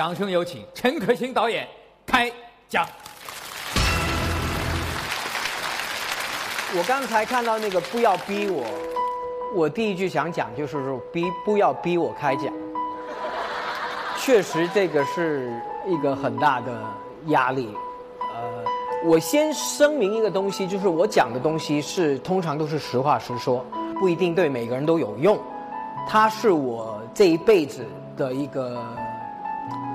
掌声有请陈可辛导演开讲。我刚才看到那个不要逼我，我第一句想讲就是说逼不要逼我开讲。确实，这个是一个很大的压力。呃，我先声明一个东西，就是我讲的东西是通常都是实话实说，不一定对每个人都有用。它是我这一辈子的一个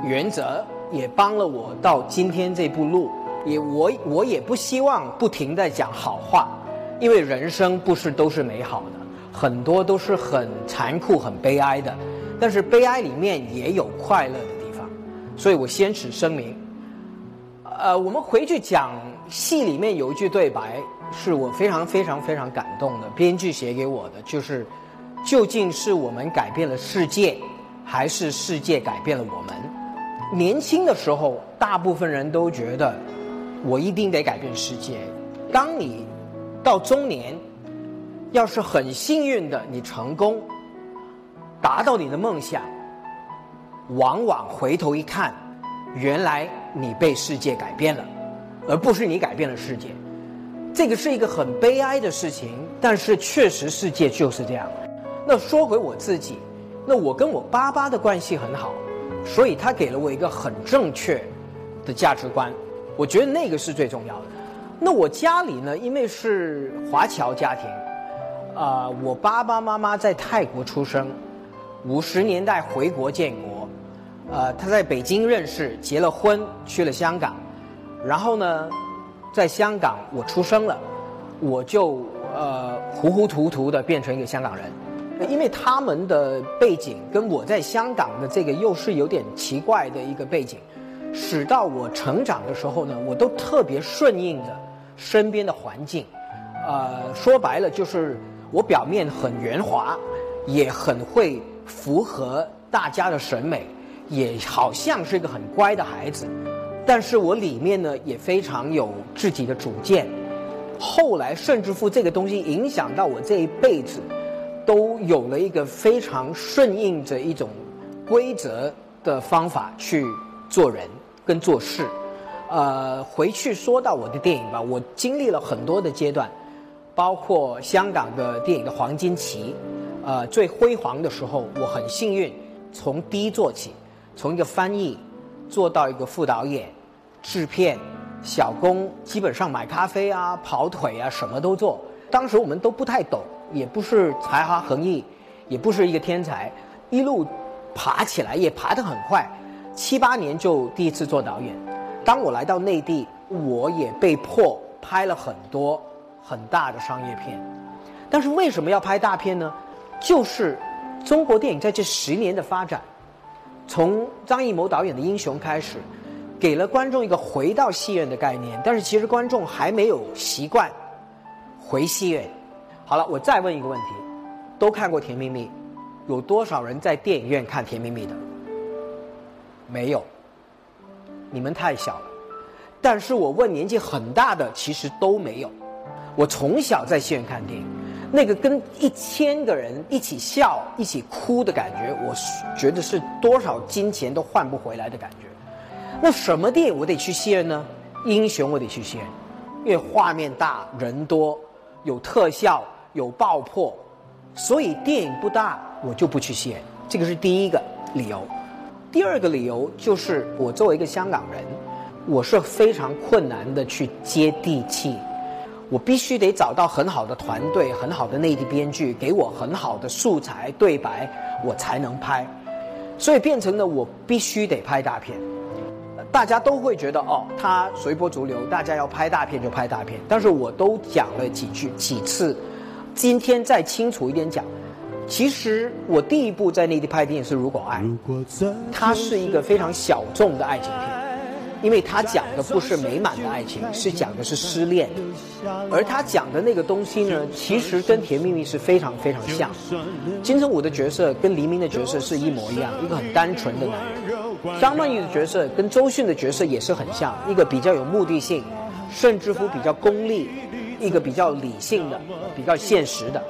原则，也帮了我到今天这步路。也我我也不希望不停的讲好话。因为人生不是都是美好的，很多都是很残酷、很悲哀的。但是悲哀里面也有快乐的地方，所以我先此声明。呃，我们回去讲戏里面有一句对白，是我非常非常非常感动的，编剧写给我的，就是究竟是我们改变了世界，还是世界改变了我们？年轻的时候，大部分人都觉得我一定得改变世界。当你到中年，要是很幸运的你成功，达到你的梦想，往往回头一看，原来你被世界改变了，而不是你改变了世界。这个是一个很悲哀的事情，但是确实世界就是这样。那说回我自己，那我跟我爸爸的关系很好，所以他给了我一个很正确的价值观，我觉得那个是最重要的。那我家里呢，因为是华侨家庭，啊，我爸爸妈妈在泰国出生，五十年代回国建国，呃，他在北京认识，结了婚，去了香港，然后呢，在香港我出生了，我就呃糊糊涂涂的变成一个香港人，因为他们的背景跟我在香港的这个又是有点奇怪的一个背景，使到我成长的时候呢，我都特别顺应着。身边的环境，呃，说白了就是我表面很圆滑，也很会符合大家的审美，也好像是一个很乖的孩子，但是我里面呢也非常有自己的主见。后来甚至乎这个东西影响到我这一辈子，都有了一个非常顺应着一种规则的方法去做人跟做事。呃，回去说到我的电影吧，我经历了很多的阶段，包括香港的电影的黄金期，呃，最辉煌的时候，我很幸运从低做起，从一个翻译做到一个副导演、制片、小工，基本上买咖啡啊、跑腿啊，什么都做。当时我们都不太懂，也不是才华横溢，也不是一个天才，一路爬起来也爬得很快，七八年就第一次做导演。当我来到内地，我也被迫拍了很多很大的商业片。但是为什么要拍大片呢？就是中国电影在这十年的发展，从张艺谋导演的《英雄》开始，给了观众一个回到戏院的概念。但是其实观众还没有习惯回戏院。好了，我再问一个问题：都看过《甜蜜蜜》，有多少人在电影院看《甜蜜蜜》的？没有。你们太小了，但是我问年纪很大的，其实都没有。我从小在戏院看电影，那个跟一千个人一起笑、一起哭的感觉，我觉得是多少金钱都换不回来的感觉。那什么电影我得去戏院呢？英雄我得去戏院，因为画面大、人多、有特效、有爆破，所以电影不大我就不去写。这个是第一个理由。第二个理由就是，我作为一个香港人，我是非常困难的去接地气，我必须得找到很好的团队、很好的内地编剧，给我很好的素材对白，我才能拍。所以变成了我必须得拍大片。大家都会觉得哦，他随波逐流，大家要拍大片就拍大片。但是我都讲了几句几次，今天再清楚一点讲。其实我第一部在内地拍电影是《如果爱》，它是一个非常小众的爱情片，因为它讲的不是美满的爱情，是讲的是失恋，而他讲的那个东西呢，其实跟《甜蜜蜜》是非常非常像。金城武的角色跟黎明的角色是一模一样，一个很单纯的男人。张曼玉的角色跟周迅的角色也是很像，一个比较有目的性，甚至乎比较功利，一个比较理性的，比较现实的。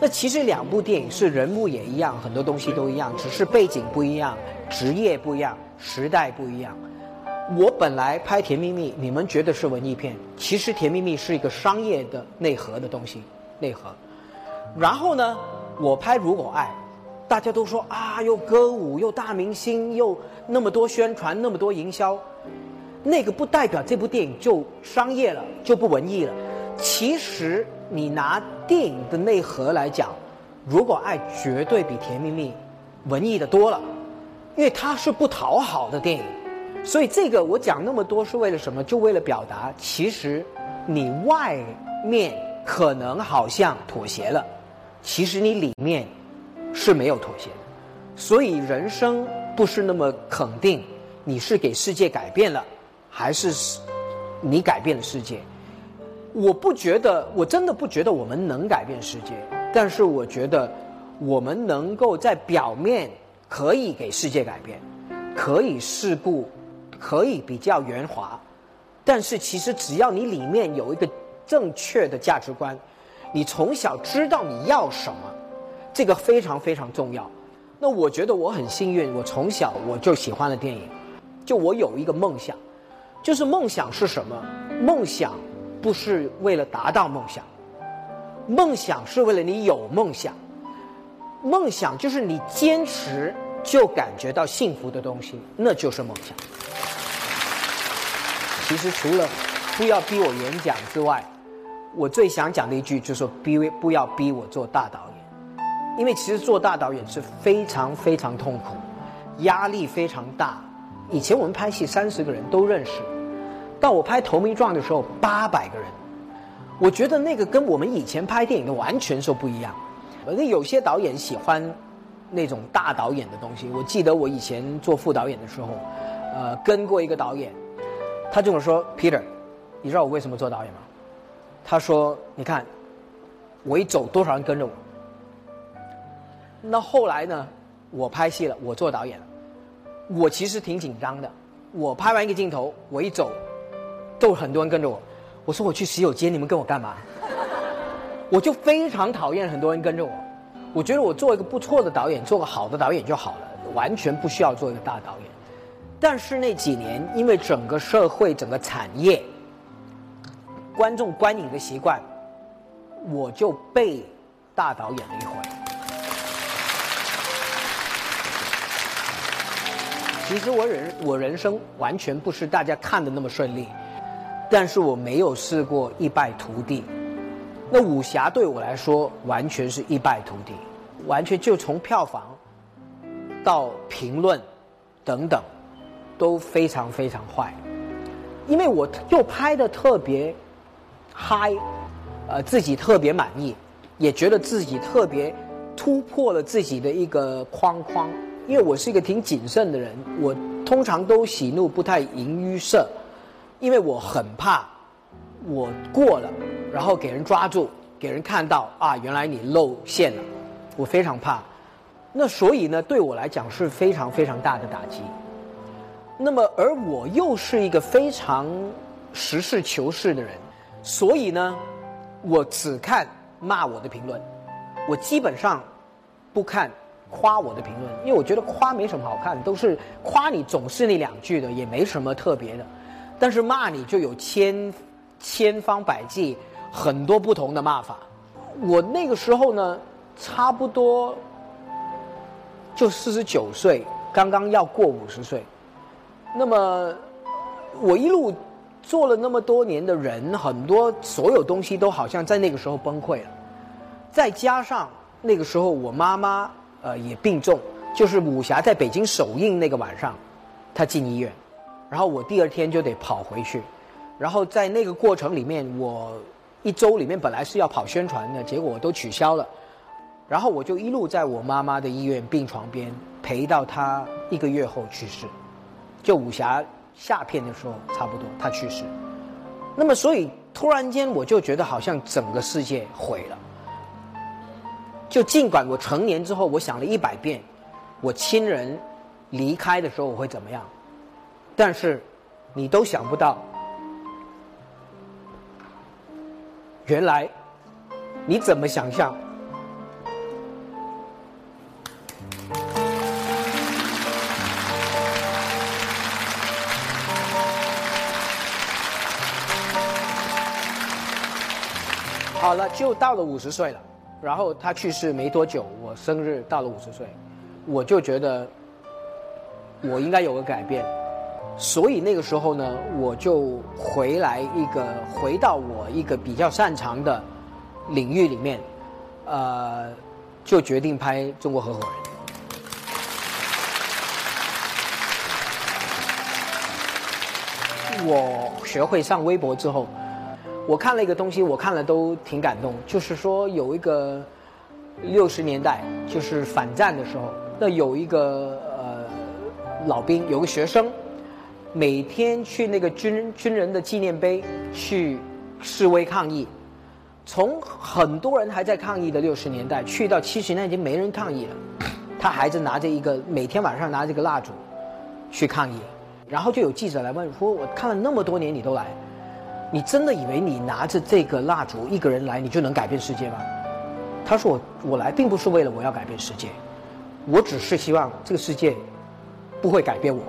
那其实两部电影是人物也一样，很多东西都一样，只是背景不一样，职业不一样，时代不一样。我本来拍《甜蜜蜜》，你们觉得是文艺片，其实《甜蜜蜜》是一个商业的内核的东西，内核。然后呢，我拍《如果爱》，大家都说啊，又歌舞，又大明星，又那么多宣传，那么多营销，那个不代表这部电影就商业了，就不文艺了。其实你拿电影的内核来讲，《如果爱》绝对比《甜蜜蜜》文艺的多了，因为它是不讨好的电影。所以这个我讲那么多是为了什么？就为了表达，其实你外面可能好像妥协了，其实你里面是没有妥协的。所以人生不是那么肯定，你是给世界改变了，还是你改变了世界？我不觉得，我真的不觉得我们能改变世界，但是我觉得我们能够在表面可以给世界改变，可以事故。可以比较圆滑，但是其实只要你里面有一个正确的价值观，你从小知道你要什么，这个非常非常重要。那我觉得我很幸运，我从小我就喜欢了电影，就我有一个梦想，就是梦想是什么？梦想不是为了达到梦想，梦想是为了你有梦想，梦想就是你坚持就感觉到幸福的东西，那就是梦想。其实除了不要逼我演讲之外，我最想讲的一句就是说：逼不要逼我做大导演，因为其实做大导演是非常非常痛苦，压力非常大。以前我们拍戏三十个人都认识，到我拍《投名状》的时候八百个人，我觉得那个跟我们以前拍电影的完全是不一样。反正有些导演喜欢那种大导演的东西。我记得我以前做副导演的时候，呃，跟过一个导演。他跟我说：“Peter，你知道我为什么做导演吗？”他说：“你看，我一走，多少人跟着我。那后来呢？我拍戏了，我做导演了，我其实挺紧张的。我拍完一个镜头，我一走，都很多人跟着我。我说我去洗手间，你们跟我干嘛？我就非常讨厌很多人跟着我。我觉得我做一个不错的导演，做个好的导演就好了，完全不需要做一个大导演。”但是那几年，因为整个社会、整个产业、观众观影的习惯，我就被大导演了一回。其实我人我人生完全不是大家看的那么顺利，但是我没有试过一败涂地。那武侠对我来说完全是一败涂地，完全就从票房到评论等等。都非常非常坏，因为我又拍的特别嗨，呃，自己特别满意，也觉得自己特别突破了自己的一个框框。因为我是一个挺谨慎的人，我通常都喜怒不太形于色，因为我很怕我过了，然后给人抓住，给人看到啊，原来你露馅了，我非常怕。那所以呢，对我来讲是非常非常大的打击。那么，而我又是一个非常实事求是的人，所以呢，我只看骂我的评论，我基本上不看夸我的评论，因为我觉得夸没什么好看，都是夸你总是那两句的，也没什么特别的，但是骂你就有千千方百计，很多不同的骂法。我那个时候呢，差不多就四十九岁，刚刚要过五十岁。那么，我一路做了那么多年的人，很多所有东西都好像在那个时候崩溃了。再加上那个时候我妈妈呃也病重，就是武侠在北京首映那个晚上，他进医院，然后我第二天就得跑回去，然后在那个过程里面，我一周里面本来是要跑宣传的，结果我都取消了，然后我就一路在我妈妈的医院病床边陪到她一个月后去世。就武侠下片的时候，差不多他去世。那么，所以突然间我就觉得好像整个世界毁了。就尽管我成年之后我想了一百遍我亲人离开的时候我会怎么样？但是你都想不到原来你怎么想象？好了就到了五十岁了。然后他去世没多久，我生日到了五十岁，我就觉得我应该有个改变，所以那个时候呢，我就回来一个回到我一个比较擅长的领域里面，呃，就决定拍《中国合伙人》。我学会上微博之后，我看了一个东西，我看了都挺感动。就是说，有一个六十年代，就是反战的时候，那有一个呃老兵，有个学生，每天去那个军军人的纪念碑去示威抗议。从很多人还在抗议的六十年代，去到七十年代已经没人抗议了，他还是拿着一个每天晚上拿着个蜡烛去抗议。然后就有记者来问说：“我看了那么多年，你都来，你真的以为你拿着这个蜡烛一个人来，你就能改变世界吗？”他说：“我我来并不是为了我要改变世界，我只是希望这个世界不会改变我。”